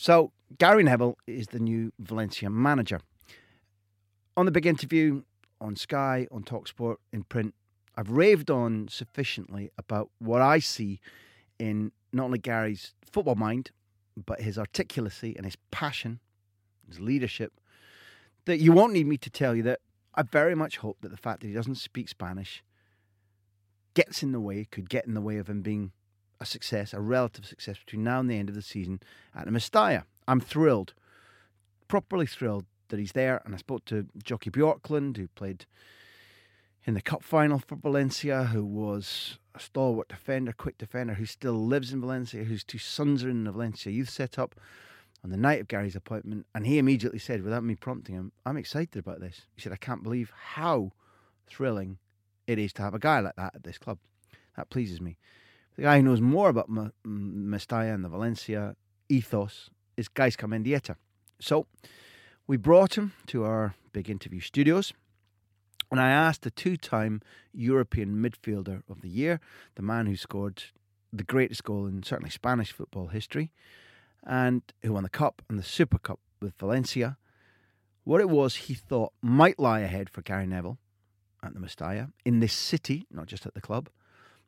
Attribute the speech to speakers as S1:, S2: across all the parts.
S1: So, Gary Neville is the new Valencia manager. On the big interview on Sky, on Talksport, in print, I've raved on sufficiently about what I see in not only Gary's football mind, but his articulacy and his passion, his leadership, that you won't need me to tell you that I very much hope that the fact that he doesn't speak Spanish gets in the way, could get in the way of him being a success, a relative success between now and the end of the season at the Mestalla. I'm thrilled, properly thrilled that he's there. And I spoke to Jockey Bjorklund, who played in the cup final for Valencia, who was a stalwart defender, quick defender, who still lives in Valencia, whose two sons are in the Valencia youth setup on the night of Gary's appointment. And he immediately said, without me prompting him, I'm excited about this. He said, I can't believe how thrilling it is to have a guy like that at this club. That pleases me. The guy who knows more about M- Mestalla and the Valencia ethos is Gaizka Mendieta. So we brought him to our big interview studios. And I asked the two time European midfielder of the year, the man who scored the greatest goal in certainly Spanish football history, and who won the Cup and the Super Cup with Valencia, what it was he thought might lie ahead for Gary Neville at the Mestalla in this city, not just at the club,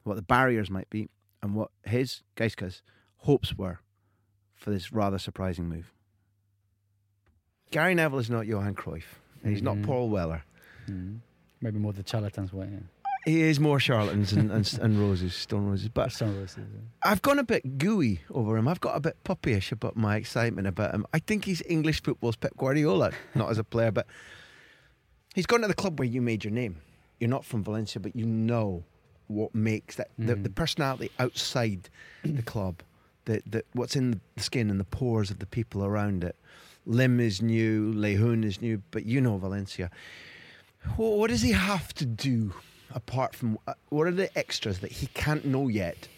S1: what the barriers might be, and what his, Gaizka's, hopes were for this rather surprising move. Gary Neville is not Johan Cruyff, and he's
S2: Mhm.
S1: not Paul Weller.
S2: Mm. Maybe more the charlatans way. Yeah.
S1: He is more charlatans and, and, and roses, stone roses. But
S2: Some roses, yeah.
S1: I've gone a bit gooey over him. I've got a bit puppyish about my excitement about him. I think he's English football's Pep Guardiola, not as a player, but he's gone to the club where you made your name. You're not from Valencia, but you know what makes that the, the
S2: Mhm.
S1: personality outside the club, the, the what's in the skin and the pores of the people around it. Lim is new, Lay Hoon is new, but you know Valencia. What, what does he have to do apart from uh, what are the extras that he can't know yet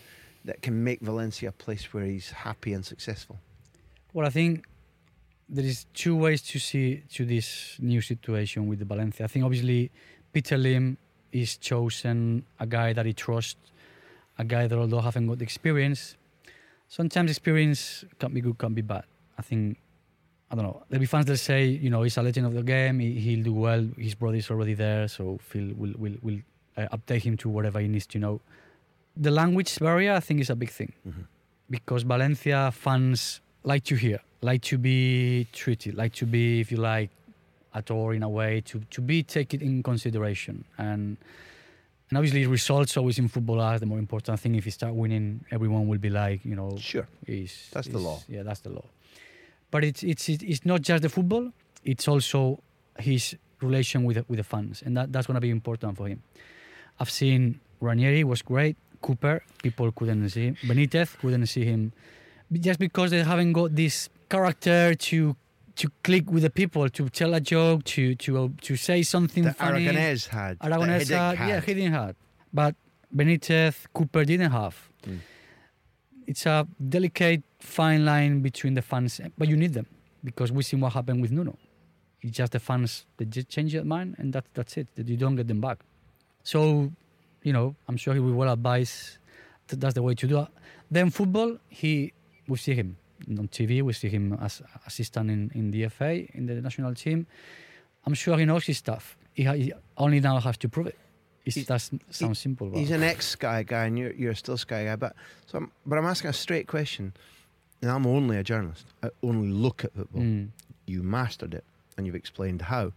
S1: that can make Valencia a place where he's happy and successful?
S2: Well, I think there is two ways to see to this new situation with the Valencia. I think obviously Peter Lim is chosen a guy that he trusts, a guy that although haven't got the experience, sometimes experience can be good, can be bad. I think I don't know. There'll be fans that say, you know, he's a legend of the game. He, he'll do well. His brother is already there, so Phil will will will uh, update him to whatever he needs to know. The language barrier, I think, is a big thing
S1: Mhm.
S2: because Valencia fans like to hear, like to be treated, like to be, if you like, adored in a way, to to be taken in consideration. And and obviously, results always in football are the more important thing. If you start winning, everyone will be like, you know,
S1: Sure.
S2: is
S1: That's the law.
S2: Yeah, that's the law. But it's it's it's not just the football; it's also his relation with the, with the fans, and that, that's going to be important for him. I've seen Ranieri was great. Cúper, people couldn't see. him. Benitez couldn't see him, just because they haven't got this character to to click with the people, to tell a joke, to to uh, to say something
S1: That
S2: funny.
S1: Aragonés had.
S2: Aragonés
S1: Hiddink
S2: had, yeah, he didn't have. But Benitez, Cúper didn't have.
S1: Mm.
S2: It's a delicate fine line between the fans, but you need them because we've seen what happened with Nuno. It's just the fans that just change their mind, and that, that's it. That you don't get them back. So, you know, I'm sure he will well advise that that's the way to do it. Then football, he we see him on TV. We see him as assistant in, in the FA in the national team. I'm sure he knows his stuff. He, ha- he only now has to prove it. It's,
S1: He-
S2: that sounds simple. But
S1: He's an ex Sky guy, and you're, you're still Sky guy. But so, I'm, but I'm asking a straight question. And I'm only a journalist. I only look at football.
S2: Mm.
S1: You mastered it, and you've explained how.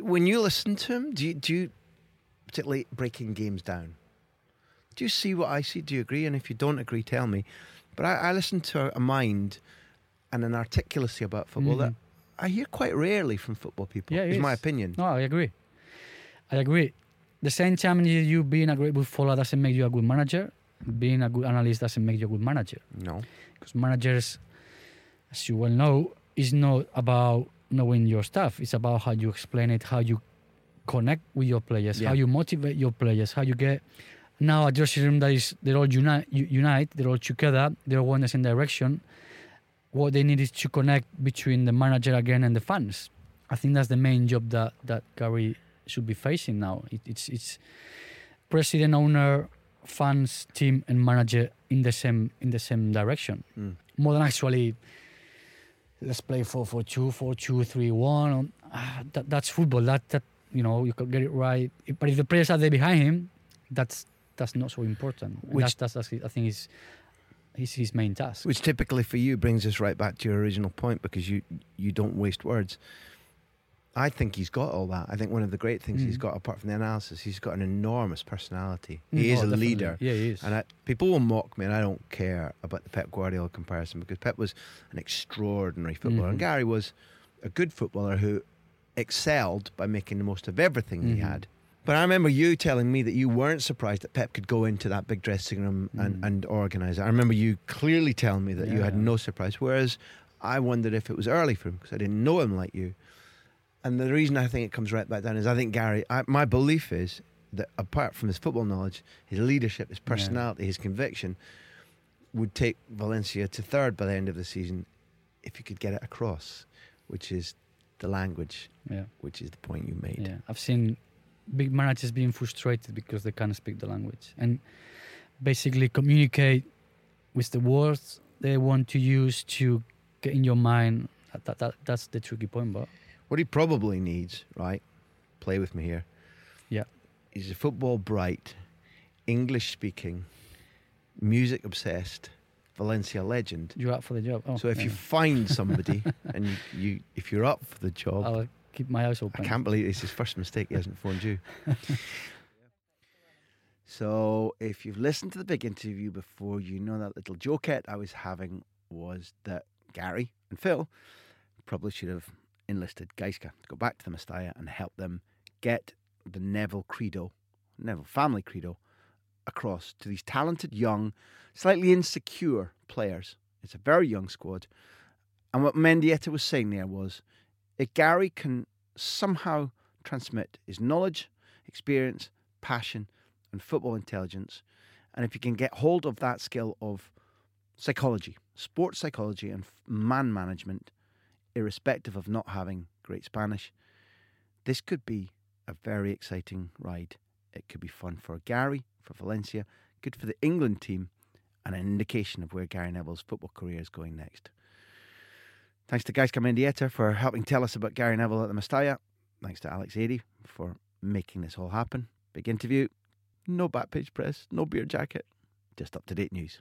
S1: When you listen to him, do you, do you particularly breaking games down? Do you see what I see? Do you agree? And if you don't agree, tell me. But I, I listen to a mind and an articulacy about football that
S2: Mhm.
S1: I hear quite rarely from football people.
S2: Yeah, it
S1: is my opinion.
S2: No, I agree. I agree. The same time you, you being a great footballer doesn't make you a good manager. being a good analyst doesn't make you a good manager
S1: No.
S2: because managers, as you well know, is not about knowing your stuff. It's about how you explain it, how you connect with your players,
S1: Yeah.
S2: how you motivate your players, how you get now a dressing room that is they're all unite, unite, they're all together, they're all in the same direction. What they need is to connect between the manager again and the fans. I think that's the main job that that Gary should be facing now. It, it's it's president, owner, fans, team, and manager in the same in the same direction.
S1: Mm.
S2: More than actually, let's play four four two, four two three one. Ah, that, that's football. That that you know you can get it right. But if the players are there behind him, that's that's not so important. And
S1: Which-
S2: that's, that's that's I think is his his main task.
S1: Which typically for you brings us right back to your original point because you you don't waste words. I think he's got all that. I think one of the great things he's got, apart from the analysis, he's got an enormous personality.
S2: Mm,
S1: He is
S2: oh,
S1: a
S2: definitely.
S1: leader.
S2: Yeah, he is.
S1: And I, people will mock me, and I don't care about the Pep Guardiola comparison because Pep was an extraordinary footballer, and
S2: Mhm.
S1: Gary was a good footballer who excelled by making the most of everything he
S2: Mhm.
S1: had. But I remember you telling me that you weren't surprised that Pep could go into that big dressing room and,
S2: Mm.
S1: and organise it. I remember you clearly telling me that you had no surprise, whereas I wondered if it was early for him because I didn't know him like you. And the reason I think it comes right back down is I think Gary, I, my belief is that apart from his football knowledge, his leadership, his personality, his conviction would take Valencia to third by the end of the season if he could get it across, which is the language,
S2: yeah.
S1: which is the point you made.
S2: Yeah, I've seen big managers being frustrated because they can't speak the language and basically communicate with the words they want to use to get in your mind. That, that, that that's the tricky point, but
S1: What he probably needs, right? Play with me here.
S2: Yeah.
S1: He's a football bright, English speaking, music obsessed Valencia legend.
S2: you're up for the job. Oh,
S1: so if
S2: yeah.
S1: you find somebody and you, you if you're up for the job,
S2: I'll keep my eyes open.
S1: I can't believe it's his first mistake. He hasn't phoned you. so, if you've listened to the big interview before, you know that little jokette I was having was that Gary and Phil probably should have enlisted Gaizka to go back to the Mestalla and help them get the Neville credo, Neville family credo, across to these talented, young, slightly insecure players. It's a very young squad. And what Mendieta was saying there was if Gary can somehow transmit his knowledge, experience, passion, and football intelligence, and if you can get hold of that skill of psychology, sports psychology, and man management, irrespective of not having great Spanish, this could be a very exciting ride. It could be fun for Gary, for Valencia, good for the England team, and an indication of where Gary Neville's football career is going next. Thanks to Gaizka Mendieta for helping tell us about Gary Neville at the Mestalla. Thanks to Alex Adey for making this all happen. Big interview. No back page press, no beer jacket, just up to date news.